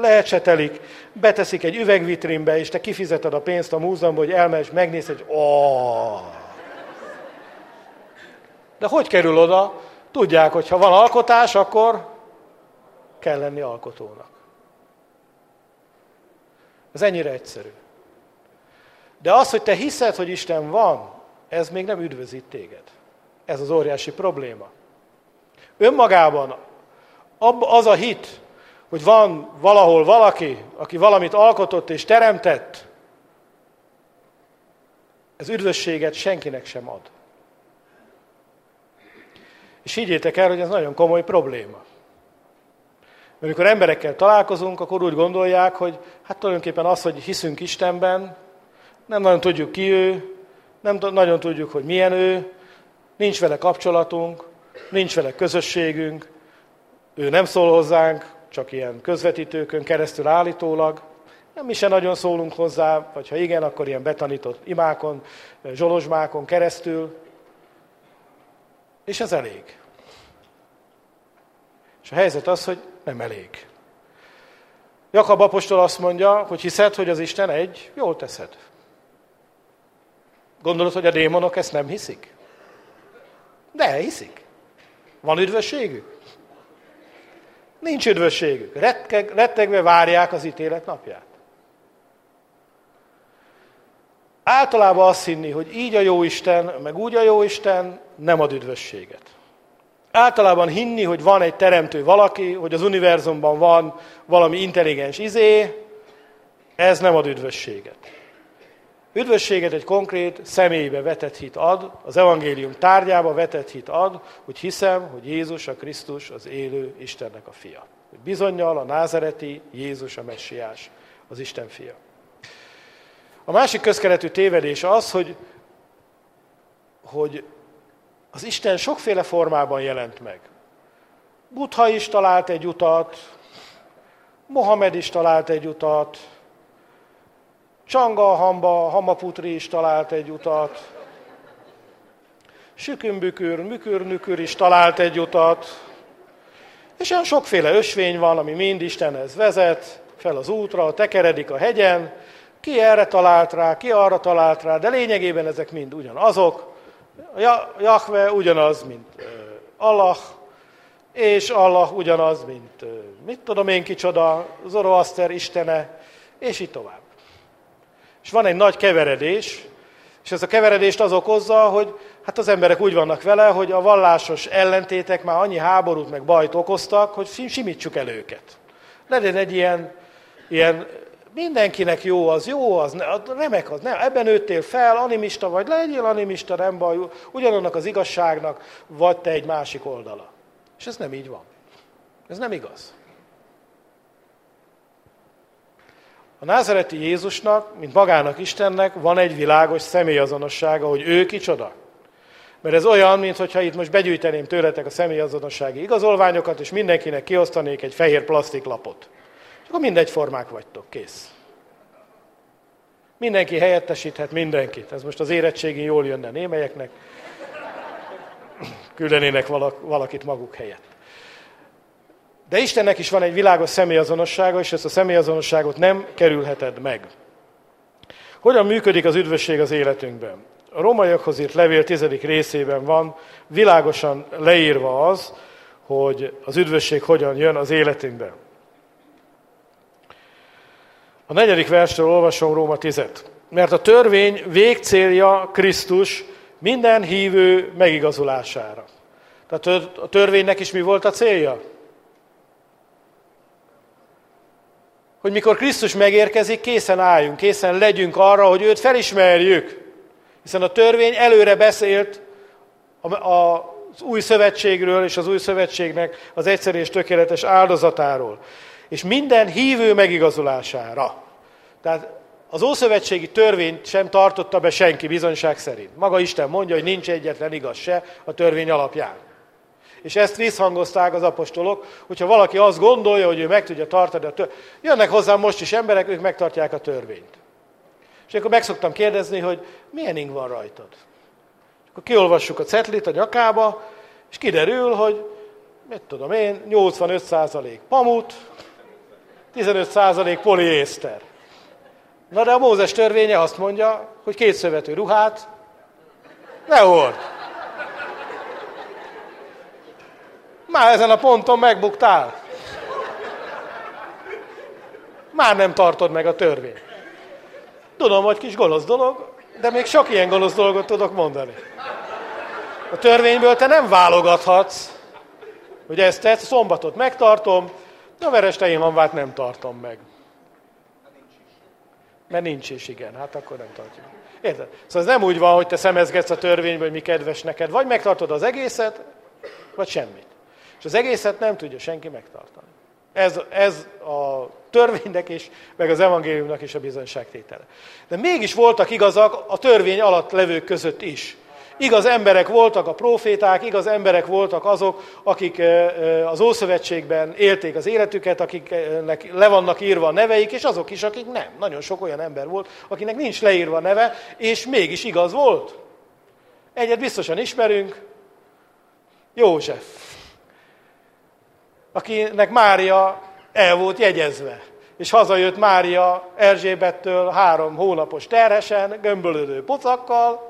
Speaker 1: leecsetelik, beteszik egy üvegvitrínbe, és te kifizeted a pénzt a múzeumban, hogy elmegy, megnézed, hogy oh. De hogy kerül oda? Tudják, hogy ha van alkotás, akkor kell lenni alkotónak. Ez ennyire egyszerű. De az, hogy te hiszed, hogy Isten van, ez még nem üdvözít téged. Ez az óriási probléma. Önmagában az a hit, hogy van valahol valaki, aki valamit alkotott és teremtett, ez üdvösséget senkinek sem ad. És higgyétek el, hogy ez nagyon komoly probléma. Amikor emberekkel találkozunk, akkor úgy gondolják, hogy hát tulajdonképpen az, hogy hiszünk Istenben, nem nagyon tudjuk ki ő, nem nagyon tudjuk, hogy milyen ő, nincs vele kapcsolatunk, nincs vele közösségünk, ő nem szól hozzánk, csak ilyen közvetítőkön keresztül állítólag, nem mi se nagyon szólunk hozzá, vagy ha igen, akkor ilyen betanított imákon, zsolozsmákon keresztül, és ez elég. És a helyzet az, hogy nem elég. Jakab apostol azt mondja, hogy hiszed, hogy az Isten egy, jól teszed. Gondolod, hogy a démonok ezt nem hiszik? De hiszik. Van üdvösségük? Nincs üdvösségük. Retteg, rettegve várják az ítélet napját. Általában azt hinni, hogy így a jó Isten, meg úgy a jó Isten, nem ad üdvösséget. Általában hinni, hogy van egy teremtő valaki, hogy az univerzumban van valami intelligens izé, ez nem ad üdvösséget. Üdvösséget egy konkrét személybe vetett hit ad, az evangélium tárgyába vetett hit ad, hogy hiszem, hogy Jézus a Krisztus az élő Istennek a fia. Bizonyal a názereti Jézus a messiás, az Isten fia. A másik közkeletű tévedés az, hogy, hogy az Isten sokféle formában jelent meg. Buddha is talált egy utat, Mohamed is talált egy utat, Csanga Hamba, Hamaputri is talált egy utat. Sükümbükür, Mükürnükür is talált egy utat. És olyan sokféle ösvény van, ami mind Istenhez vezet, fel az útra, tekeredik a hegyen, ki erre talált rá, ki arra talált rá, de lényegében ezek mind ugyanazok. Jahve ugyanaz, mint Allah, és Allah ugyanaz, mint mit tudom én kicsoda, Zoroaster istene, és így tovább. És van egy nagy keveredés, és ez a keveredést az okozza, hogy Hát az emberek úgy vannak vele, hogy a vallásos ellentétek már annyi háborút meg bajt okoztak, hogy simítsuk el őket. Legyen egy ilyen, ilyen mindenkinek jó az, jó az, remek az, nem, ebben nőttél fel, animista vagy, legyél animista, nem baj, ugyanannak az igazságnak, vagy te egy másik oldala. És ez nem így van. Ez nem igaz. A názereti Jézusnak, mint magának Istennek van egy világos személyazonossága, hogy ő kicsoda. Mert ez olyan, mintha itt most begyűjteném tőletek a személyazonossági igazolványokat, és mindenkinek kiosztanék egy fehér plastiklapot. És akkor mindegy formák vagytok, kész. Mindenki helyettesíthet mindenkit. Ez most az érettségén jól jönne némelyeknek. Küldenének valakit maguk helyett. De Istennek is van egy világos személyazonossága, és ezt a személyazonosságot nem kerülheted meg. Hogyan működik az üdvösség az életünkben? A rómaiakhoz írt levél tizedik részében van világosan leírva az, hogy az üdvösség hogyan jön az életünkben. A negyedik versről olvasom Róma 10 Mert a törvény végcélja Krisztus minden hívő megigazulására. Tehát a törvénynek is mi volt a célja? Hogy mikor Krisztus megérkezik, készen álljunk, készen legyünk arra, hogy őt felismerjük. Hiszen a törvény előre beszélt az új szövetségről és az új szövetségnek az egyszerű és tökéletes áldozatáról és minden hívő megigazulására. Tehát az Ószövetségi törvényt sem tartotta be senki bizonyság szerint. Maga Isten mondja, hogy nincs egyetlen igaz se a törvény alapján. És ezt visszhangozták az apostolok, hogyha valaki azt gondolja, hogy ő meg tudja tartani a törvényt. Jönnek hozzám most is emberek, ők megtartják a törvényt. És akkor meg szoktam kérdezni, hogy milyen ing van rajtad. Akkor kiolvassuk a cetlit a nyakába, és kiderül, hogy mit tudom én, 85% pamut, 15% poliészter. Na de a Mózes törvénye azt mondja, hogy két szövető ruhát ne hord. Már ezen a ponton megbuktál. Már nem tartod meg a törvényt. Tudom, hogy kis gonosz dolog, de még sok ilyen gonosz dolgot tudok mondani. A törvényből te nem válogathatsz, hogy ezt tett, szombatot megtartom, de a veres van, nem tartom meg. Mert nincs is, igen, hát akkor nem tartjuk. Érted? Szóval ez nem úgy van, hogy te szemezgetsz a törvényből, hogy mi kedves neked. Vagy megtartod az egészet, vagy semmit. És az egészet nem tudja senki megtartani. Ez, ez a törvénynek is, meg az evangéliumnak is a bizonyságtétele. De mégis voltak igazak a törvény alatt levők között is. Igaz emberek voltak a proféták, igaz emberek voltak azok, akik az Ószövetségben élték az életüket, akiknek le vannak írva a neveik, és azok is, akik nem. Nagyon sok olyan ember volt, akinek nincs leírva a neve, és mégis igaz volt. Egyet biztosan ismerünk, József, akinek Mária el volt jegyezve. És hazajött Mária Erzsébettől három hónapos terhesen, gömbölődő pocakkal,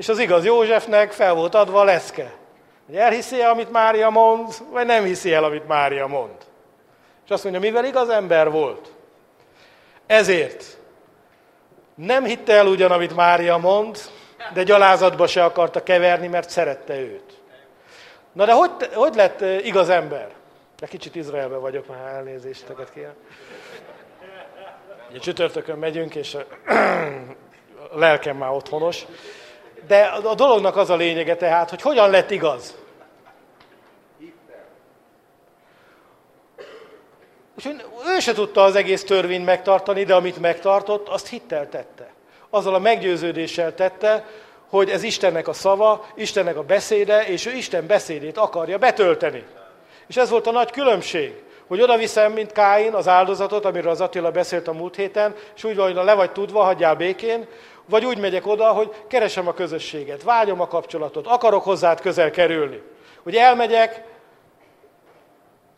Speaker 1: és az igaz Józsefnek fel volt adva a leszke. Hogy elhiszi -e, amit Mária mond, vagy nem hiszi el, amit Mária mond. És azt mondja, mivel igaz ember volt. Ezért nem hitte el ugyan, amit Mária mond, de gyalázatba se akarta keverni, mert szerette őt. Na de hogy, hogy lett igaz ember? De kicsit Izraelbe vagyok, már elnézésteket kérem. Ugye csütörtökön megyünk, és a [CLEARS THROAT] lelkem már otthonos. De a dolognak az a lényege tehát, hogy hogyan lett igaz. Úgyhogy ő se tudta az egész törvényt megtartani, de amit megtartott, azt hittel tette. Azzal a meggyőződéssel tette, hogy ez Istennek a szava, Istennek a beszéde, és ő Isten beszédét akarja betölteni. És ez volt a nagy különbség, hogy oda viszem, mint Káin, az áldozatot, amiről az Attila beszélt a múlt héten, és úgy van, hogy le vagy tudva, hagyjál békén, vagy úgy megyek oda, hogy keresem a közösséget, vágyom a kapcsolatot, akarok hozzád közel kerülni. Hogy elmegyek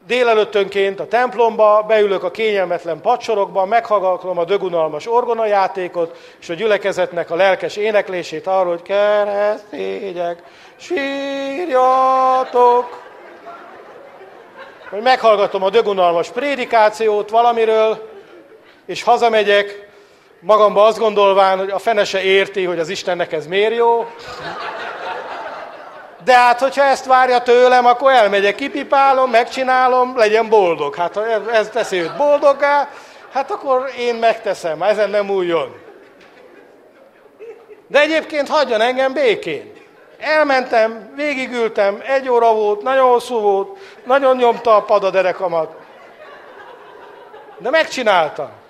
Speaker 1: délelőttönként a templomba, beülök a kényelmetlen padsorokba, meghallgatom a dögunalmas orgonajátékot, és a gyülekezetnek a lelkes éneklését arról, hogy keresztények, sírjatok. Hogy meghallgatom a dögunalmas prédikációt valamiről, és hazamegyek, magamba azt gondolván, hogy a fene se érti, hogy az Istennek ez miért jó. De hát, hogyha ezt várja tőlem, akkor elmegyek, kipipálom, megcsinálom, legyen boldog. Hát ha ez teszi őt boldoggá, hát akkor én megteszem, ezen nem újjon. De egyébként hagyjon engem békén. Elmentem, végigültem, egy óra volt, nagyon hosszú volt, nagyon nyomta a pad a derekamat. De megcsináltam.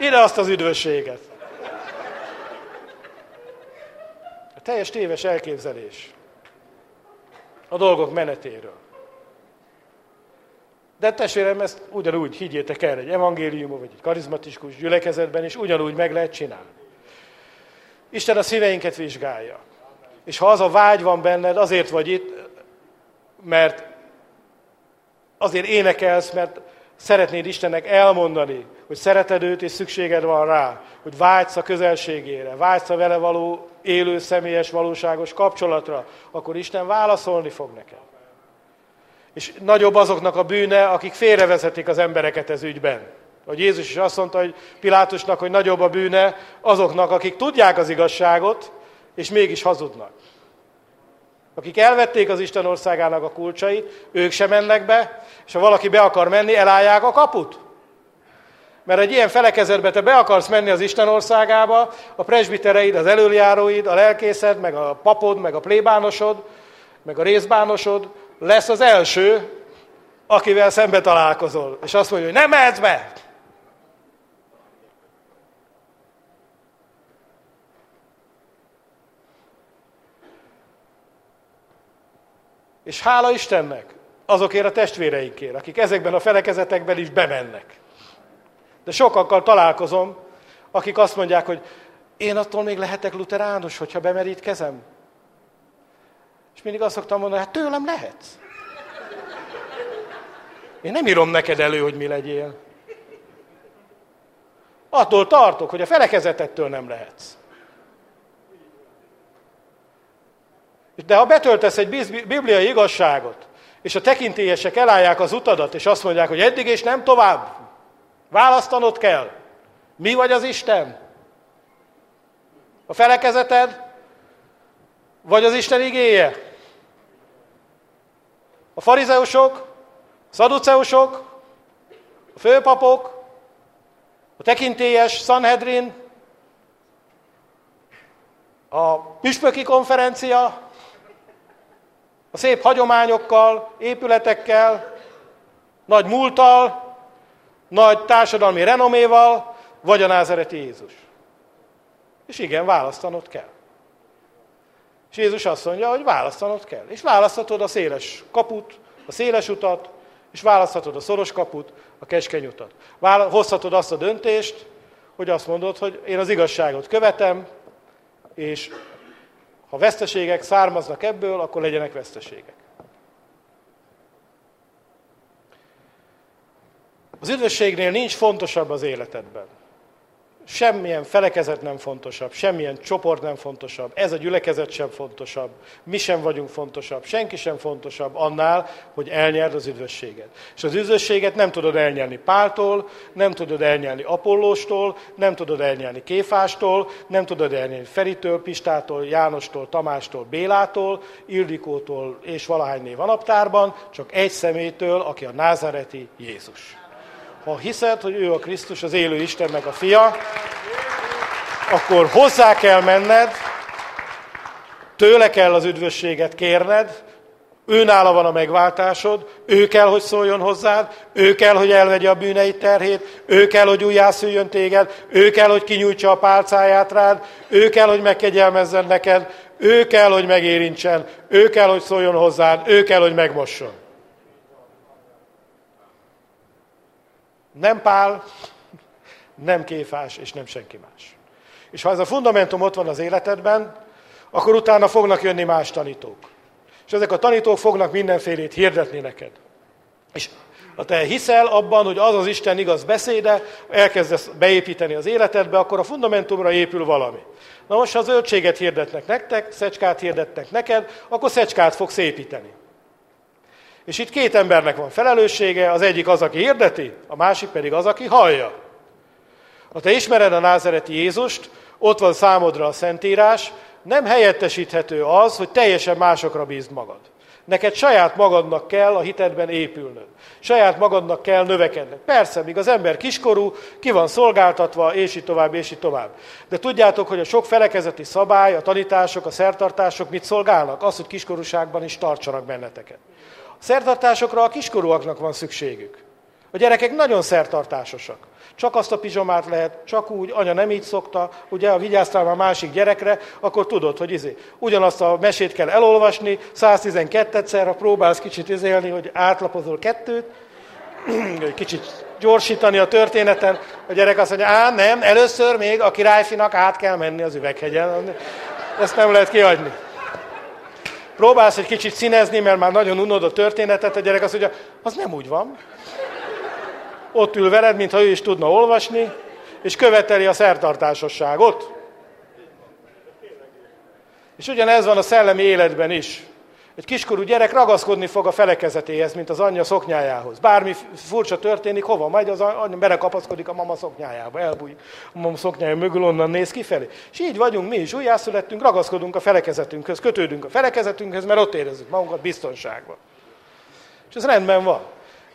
Speaker 1: Ide azt az üdvösséget. A teljes téves elképzelés a dolgok menetéről. De testvérem, ezt ugyanúgy higgyétek el egy evangéliumban, vagy egy karizmatikus gyülekezetben, és ugyanúgy meg lehet csinálni. Isten a szíveinket vizsgálja. És ha az a vágy van benned, azért vagy itt, mert azért énekelsz, mert szeretnéd Istennek elmondani, hogy szereted őt és szükséged van rá, hogy vágysz a közelségére, vágysz a vele való élő, személyes, valóságos kapcsolatra, akkor Isten válaszolni fog neked. És nagyobb azoknak a bűne, akik félrevezetik az embereket ez ügyben. Hogy Jézus is azt mondta, hogy Pilátusnak, hogy nagyobb a bűne azoknak, akik tudják az igazságot, és mégis hazudnak. Akik elvették az Isten országának a kulcsait, ők sem mennek be, és ha valaki be akar menni, elállják a kaput. Mert egy ilyen felekezetbe te be akarsz menni az Isten országába, a presbitereid, az előjáróid, a lelkészed, meg a papod, meg a plébánosod, meg a részbánosod lesz az első, akivel szembe találkozol. És azt mondja, hogy nem mehetsz be! És hála Istennek azokért a testvéreinkért, akik ezekben a felekezetekben is bemennek. De sokakkal találkozom, akik azt mondják, hogy én attól még lehetek luteránus, hogyha bemerítkezem. És mindig azt szoktam mondani, hát tőlem lehetsz. Én nem írom neked elő, hogy mi legyél. Attól tartok, hogy a felekezetettől nem lehetsz. De ha betöltesz egy bibliai igazságot, és a tekintélyesek elállják az utadat, és azt mondják, hogy eddig és nem tovább, választanod kell. Mi vagy az Isten? A felekezeted, vagy az Isten igéje? A farizeusok, a szaduceusok, a főpapok, a tekintélyes Sanhedrin, a püspöki konferencia, a szép hagyományokkal, épületekkel, nagy múltal, nagy társadalmi renoméval, vagy a názereti Jézus. És igen, választanod kell. És Jézus azt mondja, hogy választanod kell. És választhatod a széles kaput, a széles utat, és választhatod a szoros kaput, a keskeny utat. Hozhatod azt a döntést, hogy azt mondod, hogy én az igazságot követem, és ha veszteségek származnak ebből, akkor legyenek veszteségek. Az üdvösségnél nincs fontosabb az életedben. Semmilyen felekezet nem fontosabb, semmilyen csoport nem fontosabb, ez a gyülekezet sem fontosabb, mi sem vagyunk fontosabb, senki sem fontosabb annál, hogy elnyerd az üdvösséget. És az üdvösséget nem tudod elnyerni Páltól, nem tudod elnyerni Apollóstól, nem tudod elnyerni Kéfástól, nem tudod elnyerni Feritől, Pistától, Jánostól, Tamástól, Bélától, Ildikótól és valahány név a naptárban, csak egy szemétől, aki a názareti Jézus ha hiszed, hogy ő a Krisztus, az élő Istennek a fia, akkor hozzá kell menned, tőle kell az üdvösséget kérned, ő nála van a megváltásod, ő kell, hogy szóljon hozzád, ő kell, hogy elvegye a bűneit terhét, ő kell, hogy újjászüljön téged, ő kell, hogy kinyújtsa a pálcáját rád, ő kell, hogy megkegyelmezzen neked, ő kell, hogy megérintsen, ő kell, hogy szóljon hozzád, ő kell, hogy megmosson. Nem Pál, nem Kéfás, és nem senki más. És ha ez a fundamentum ott van az életedben, akkor utána fognak jönni más tanítók. És ezek a tanítók fognak mindenfélét hirdetni neked. És ha te hiszel abban, hogy az az Isten igaz beszéde, elkezdesz beépíteni az életedbe, akkor a fundamentumra épül valami. Na most, ha zöldséget hirdetnek nektek, szecskát hirdetnek neked, akkor szecskát fogsz építeni. És itt két embernek van felelőssége, az egyik az, aki hirdeti, a másik pedig az, aki hallja. Ha te ismered a názereti Jézust, ott van számodra a Szentírás, nem helyettesíthető az, hogy teljesen másokra bízd magad. Neked saját magadnak kell a hitedben épülnöd. Saját magadnak kell növekedned. Persze, míg az ember kiskorú, ki van szolgáltatva, és így tovább, és így tovább. De tudjátok, hogy a sok felekezeti szabály, a tanítások, a szertartások mit szolgálnak? Az, hogy kiskorúságban is tartsanak benneteket. Szertartásokra a kiskorúaknak van szükségük. A gyerekek nagyon szertartásosak. Csak azt a pizsomát lehet, csak úgy, anya nem így szokta, ugye, ha vigyáztál a másik gyerekre, akkor tudod, hogy izé, ugyanazt a mesét kell elolvasni, 112-szer, ha próbálsz kicsit izélni, hogy átlapozol kettőt, [CLEARS THROAT] kicsit gyorsítani a történeten, a gyerek azt mondja, á, nem, először még a királyfinak át kell menni az üveghegyen. Ezt nem lehet kiadni. Próbálsz egy kicsit színezni, mert már nagyon unod a történetet, a gyerek azt mondja, az nem úgy van ott ül veled, mintha ő is tudna olvasni, és követeli a szertartásosságot. És ugyanez van a szellemi életben is. Egy kiskorú gyerek ragaszkodni fog a felekezetéhez, mint az anyja szoknyájához. Bármi furcsa történik, hova megy, az anyja berekapaszkodik a mama szoknyájába, elbújik a mama szoknyája mögül, onnan néz kifelé. És így vagyunk mi is, újjászülettünk, ragaszkodunk a felekezetünkhöz, kötődünk a felekezetünkhöz, mert ott érezzük magunkat biztonságban. És ez rendben van.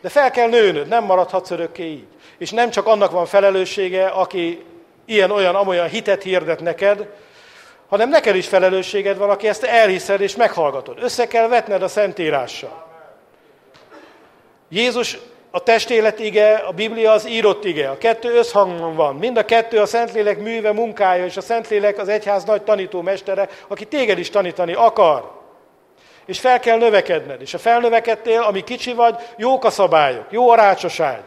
Speaker 1: De fel kell nőnöd, nem maradhatsz örökké így. És nem csak annak van felelőssége, aki ilyen-olyan, amolyan hitet hirdet neked, hanem neked is felelősséged van, aki ezt elhiszed és meghallgatod. Össze kell vetned a Szentírással. Jézus a testélet ige, a Biblia az írott ige. A kettő összhangban van. Mind a kettő a Szentlélek műve, munkája, és a Szentlélek az egyház nagy tanítómestere, aki téged is tanítani akar és fel kell növekedned. És a felnövekedtél, ami kicsi vagy, jók a szabályok, jó a rácsoság.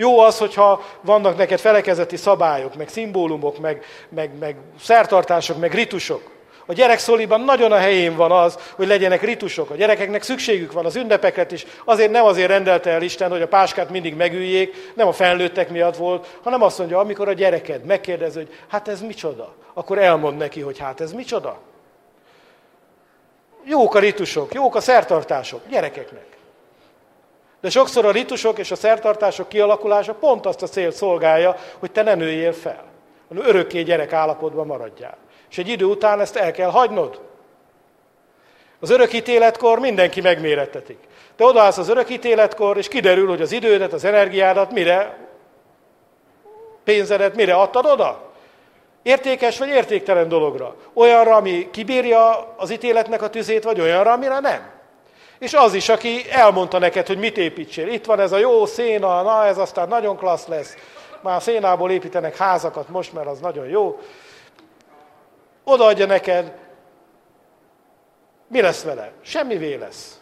Speaker 1: Jó az, hogyha vannak neked felekezeti szabályok, meg szimbólumok, meg, meg, meg szertartások, meg ritusok. A gyerekszoliban nagyon a helyén van az, hogy legyenek ritusok. A gyerekeknek szükségük van az ünnepeket is. Azért nem azért rendelte el Isten, hogy a páskát mindig megüljék, nem a felnőttek miatt volt, hanem azt mondja, amikor a gyereked megkérdez, hogy hát ez micsoda, akkor elmond neki, hogy hát ez micsoda. Jók a ritusok, jók a szertartások gyerekeknek. De sokszor a ritusok és a szertartások kialakulása pont azt a célt szolgálja, hogy te ne nőjél fel, hanem örökké gyerek állapotban maradjál. És egy idő után ezt el kell hagynod. Az örökítéletkor mindenki megmérettetik. Te odaállsz az örökítéletkor, és kiderül, hogy az idődet, az energiádat mire, pénzedet mire adtad oda? Értékes vagy értéktelen dologra. Olyanra, ami kibírja az ítéletnek a tüzét, vagy olyanra, amire nem. És az is, aki elmondta neked, hogy mit építsél. Itt van ez a jó széna, na ez aztán nagyon klassz lesz. Már a szénából építenek házakat most, mert az nagyon jó. Odaadja neked, mi lesz vele? Semmivé lesz.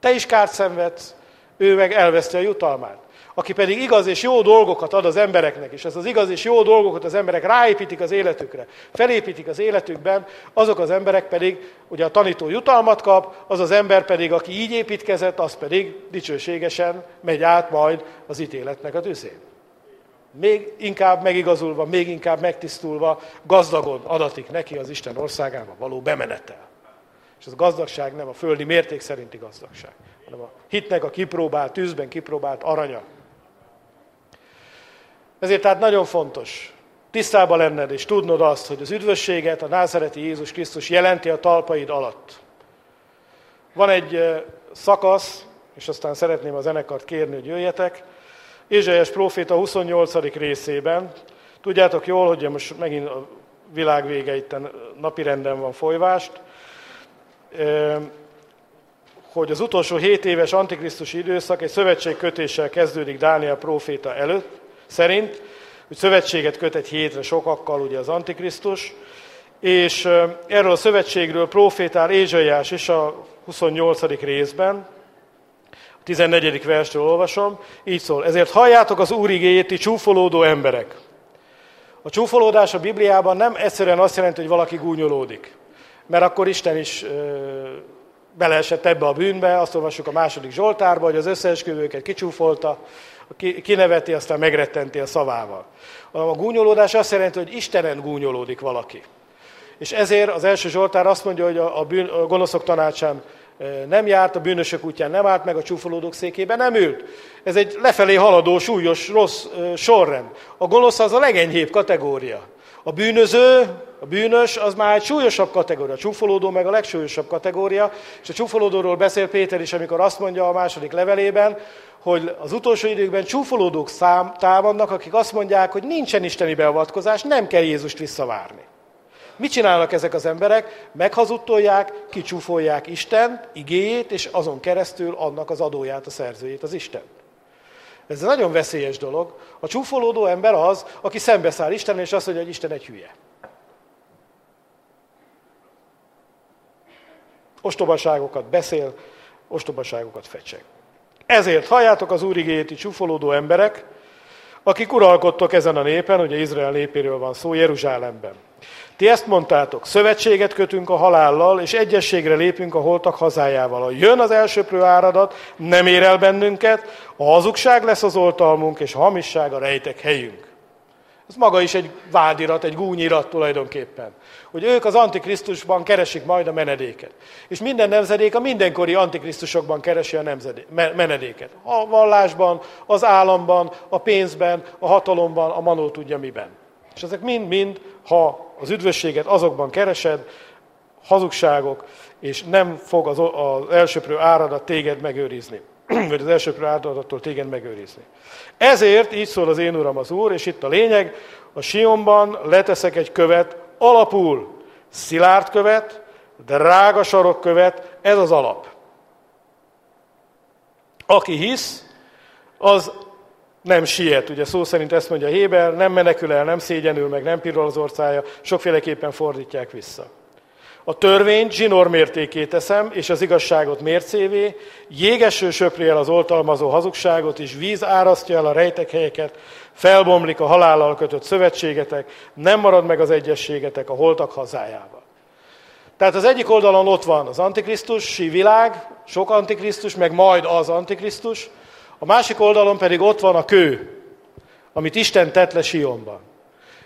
Speaker 1: Te is kárt szenvedsz, ő meg elveszti a jutalmát aki pedig igaz és jó dolgokat ad az embereknek, és ez az igaz és jó dolgokat az emberek ráépítik az életükre, felépítik az életükben, azok az emberek pedig, ugye a tanító jutalmat kap, az az ember pedig, aki így építkezett, az pedig dicsőségesen megy át majd az ítéletnek a tüzén. Még inkább megigazulva, még inkább megtisztulva, gazdagon adatik neki az Isten országába való bemenetel. És az gazdagság nem a földi mérték szerinti gazdagság, hanem a hitnek a kipróbált, tűzben kipróbált aranya. Ezért tehát nagyon fontos tisztában lenned és tudnod azt, hogy az üdvösséget a názereti Jézus Krisztus jelenti a talpaid alatt. Van egy szakasz, és aztán szeretném a zenekart kérni, hogy jöjjetek. Ézsaiás próféta 28. részében. Tudjátok jól, hogy most megint a világ vége itt napirenden van folyvást, hogy az utolsó 7 éves antikrisztusi időszak egy szövetségkötéssel kezdődik Dániel próféta előtt, szerint, hogy szövetséget köt egy hétre sokakkal, ugye az Antikrisztus, és erről a szövetségről profétál Ézsaiás is a 28. részben, a 14. verstől olvasom, így szól, ezért halljátok az Úr igéjét, ti csúfolódó emberek. A csúfolódás a Bibliában nem egyszerűen azt jelenti, hogy valaki gúnyolódik, mert akkor Isten is beleesett ebbe a bűnbe, azt olvassuk a második Zsoltárba, hogy az összeesküvőket kicsúfolta, kineveti, aztán megrettenti a szavával. A gúnyolódás azt jelenti, hogy Istenen gúnyolódik valaki. És ezért az első Zsoltár azt mondja, hogy a, bűn, a gonoszok tanácsán e, nem járt, a bűnösök útján nem állt meg, a csúfolódók székében nem ült. Ez egy lefelé haladó, súlyos, rossz e, sorrend. A gonosz az a legenyhébb kategória. A bűnöző, a bűnös, az már egy súlyosabb kategória. A csúfolódó meg a legsúlyosabb kategória. És a csúfolódóról beszél Péter is, amikor azt mondja a második levelében, hogy az utolsó időkben csúfolódók szám, támadnak, akik azt mondják, hogy nincsen isteni beavatkozás, nem kell Jézust visszavárni. Mit csinálnak ezek az emberek? Meghazudtolják, kicsúfolják Isten igéjét, és azon keresztül annak az adóját, a szerzőjét, az Isten. Ez egy nagyon veszélyes dolog. A csúfolódó ember az, aki szembeszáll Isten, és azt mondja, hogy Isten egy hülye. Ostobaságokat beszél, ostobaságokat fecseg. Ezért halljátok az Úr igéjét, csúfolódó emberek, akik uralkodtok ezen a népen, ugye Izrael népéről van szó, Jeruzsálemben. Ti ezt mondtátok, szövetséget kötünk a halállal, és egyességre lépünk a holtak hazájával. Ha jön az elsőprő áradat, nem ér el bennünket, a hazugság lesz az oltalmunk, és a hamisság a rejtek helyünk. Ez maga is egy vádirat, egy gúnyirat tulajdonképpen. Hogy ők az Antikrisztusban keresik majd a menedéket. És minden nemzedék a mindenkori Antikrisztusokban keresi a nemzedék, menedéket. A vallásban, az államban, a pénzben, a hatalomban, a manó tudja miben. És ezek mind-mind, ha az üdvösséget azokban keresed, hazugságok, és nem fog az, az elsőprő áradat téged megőrizni. [CLEARS THROAT] vagy az elsőprő áradattól téged megőrizni. Ezért így szól az én uram az Úr, és itt a lényeg, a Sionban leteszek egy követ, alapul szilárd követ, drága sarok követ, ez az alap. Aki hisz, az nem siet. Ugye szó szerint ezt mondja Héber, nem menekül el, nem szégyenül meg, nem pirral az orcája, sokféleképpen fordítják vissza. A törvényt zsinór mértékét teszem, és az igazságot mércévé, jégeső söpri el az oltalmazó hazugságot, és víz árasztja el a rejtek helyeket, felbomlik a halállal kötött szövetségetek, nem marad meg az egyességetek a holtak hazájával. Tehát az egyik oldalon ott van az antikrisztusi világ, sok antikrisztus, meg majd az antikrisztus, a másik oldalon pedig ott van a kő, amit Isten tett le Sionban.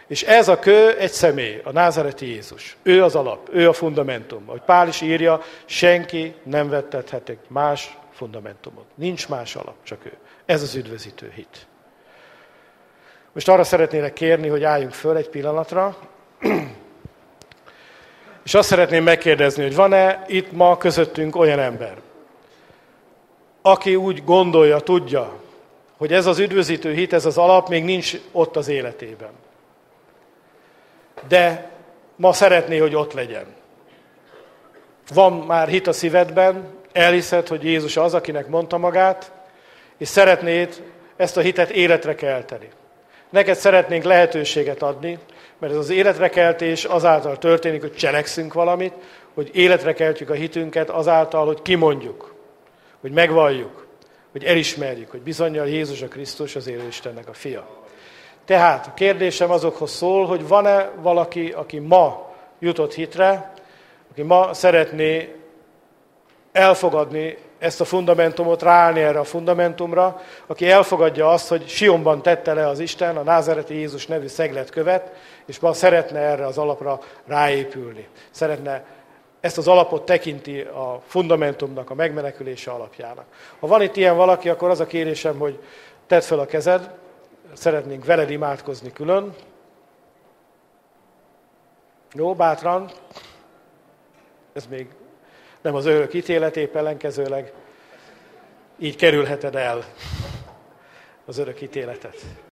Speaker 1: És ez a kő egy személy, a názareti Jézus. Ő az alap, ő a fundamentum. Ahogy Pál is írja, senki nem vettethet egy más fundamentumot. Nincs más alap, csak ő. Ez az üdvözítő hit. Most arra szeretnélek kérni, hogy álljunk föl egy pillanatra, [CLEARS THROAT] és azt szeretném megkérdezni, hogy van-e itt ma közöttünk olyan ember, aki úgy gondolja, tudja, hogy ez az üdvözítő hit, ez az alap még nincs ott az életében. De ma szeretné, hogy ott legyen. Van már hit a szívedben, elhiszed, hogy Jézus az, akinek mondta magát, és szeretnéd ezt a hitet életre kelteni. Neked szeretnénk lehetőséget adni, mert ez az életre keltés azáltal történik, hogy cselekszünk valamit, hogy életre keltjük a hitünket azáltal, hogy kimondjuk hogy megvalljuk, hogy elismerjük, hogy bizonyal Jézus a Krisztus az élő Istennek a fia. Tehát a kérdésem azokhoz szól, hogy van-e valaki, aki ma jutott hitre, aki ma szeretné elfogadni ezt a fundamentumot, ráállni erre a fundamentumra, aki elfogadja azt, hogy Sionban tette le az Isten a názereti Jézus nevű szeglet követ, és ma szeretne erre az alapra ráépülni. Szeretne ezt az alapot tekinti a fundamentumnak, a megmenekülése alapjának. Ha van itt ilyen valaki, akkor az a kérésem, hogy tedd fel a kezed, szeretnénk veled imádkozni külön. Jó, bátran. Ez még nem az örök ítéletép ellenkezőleg. Így kerülheted el az örök ítéletet.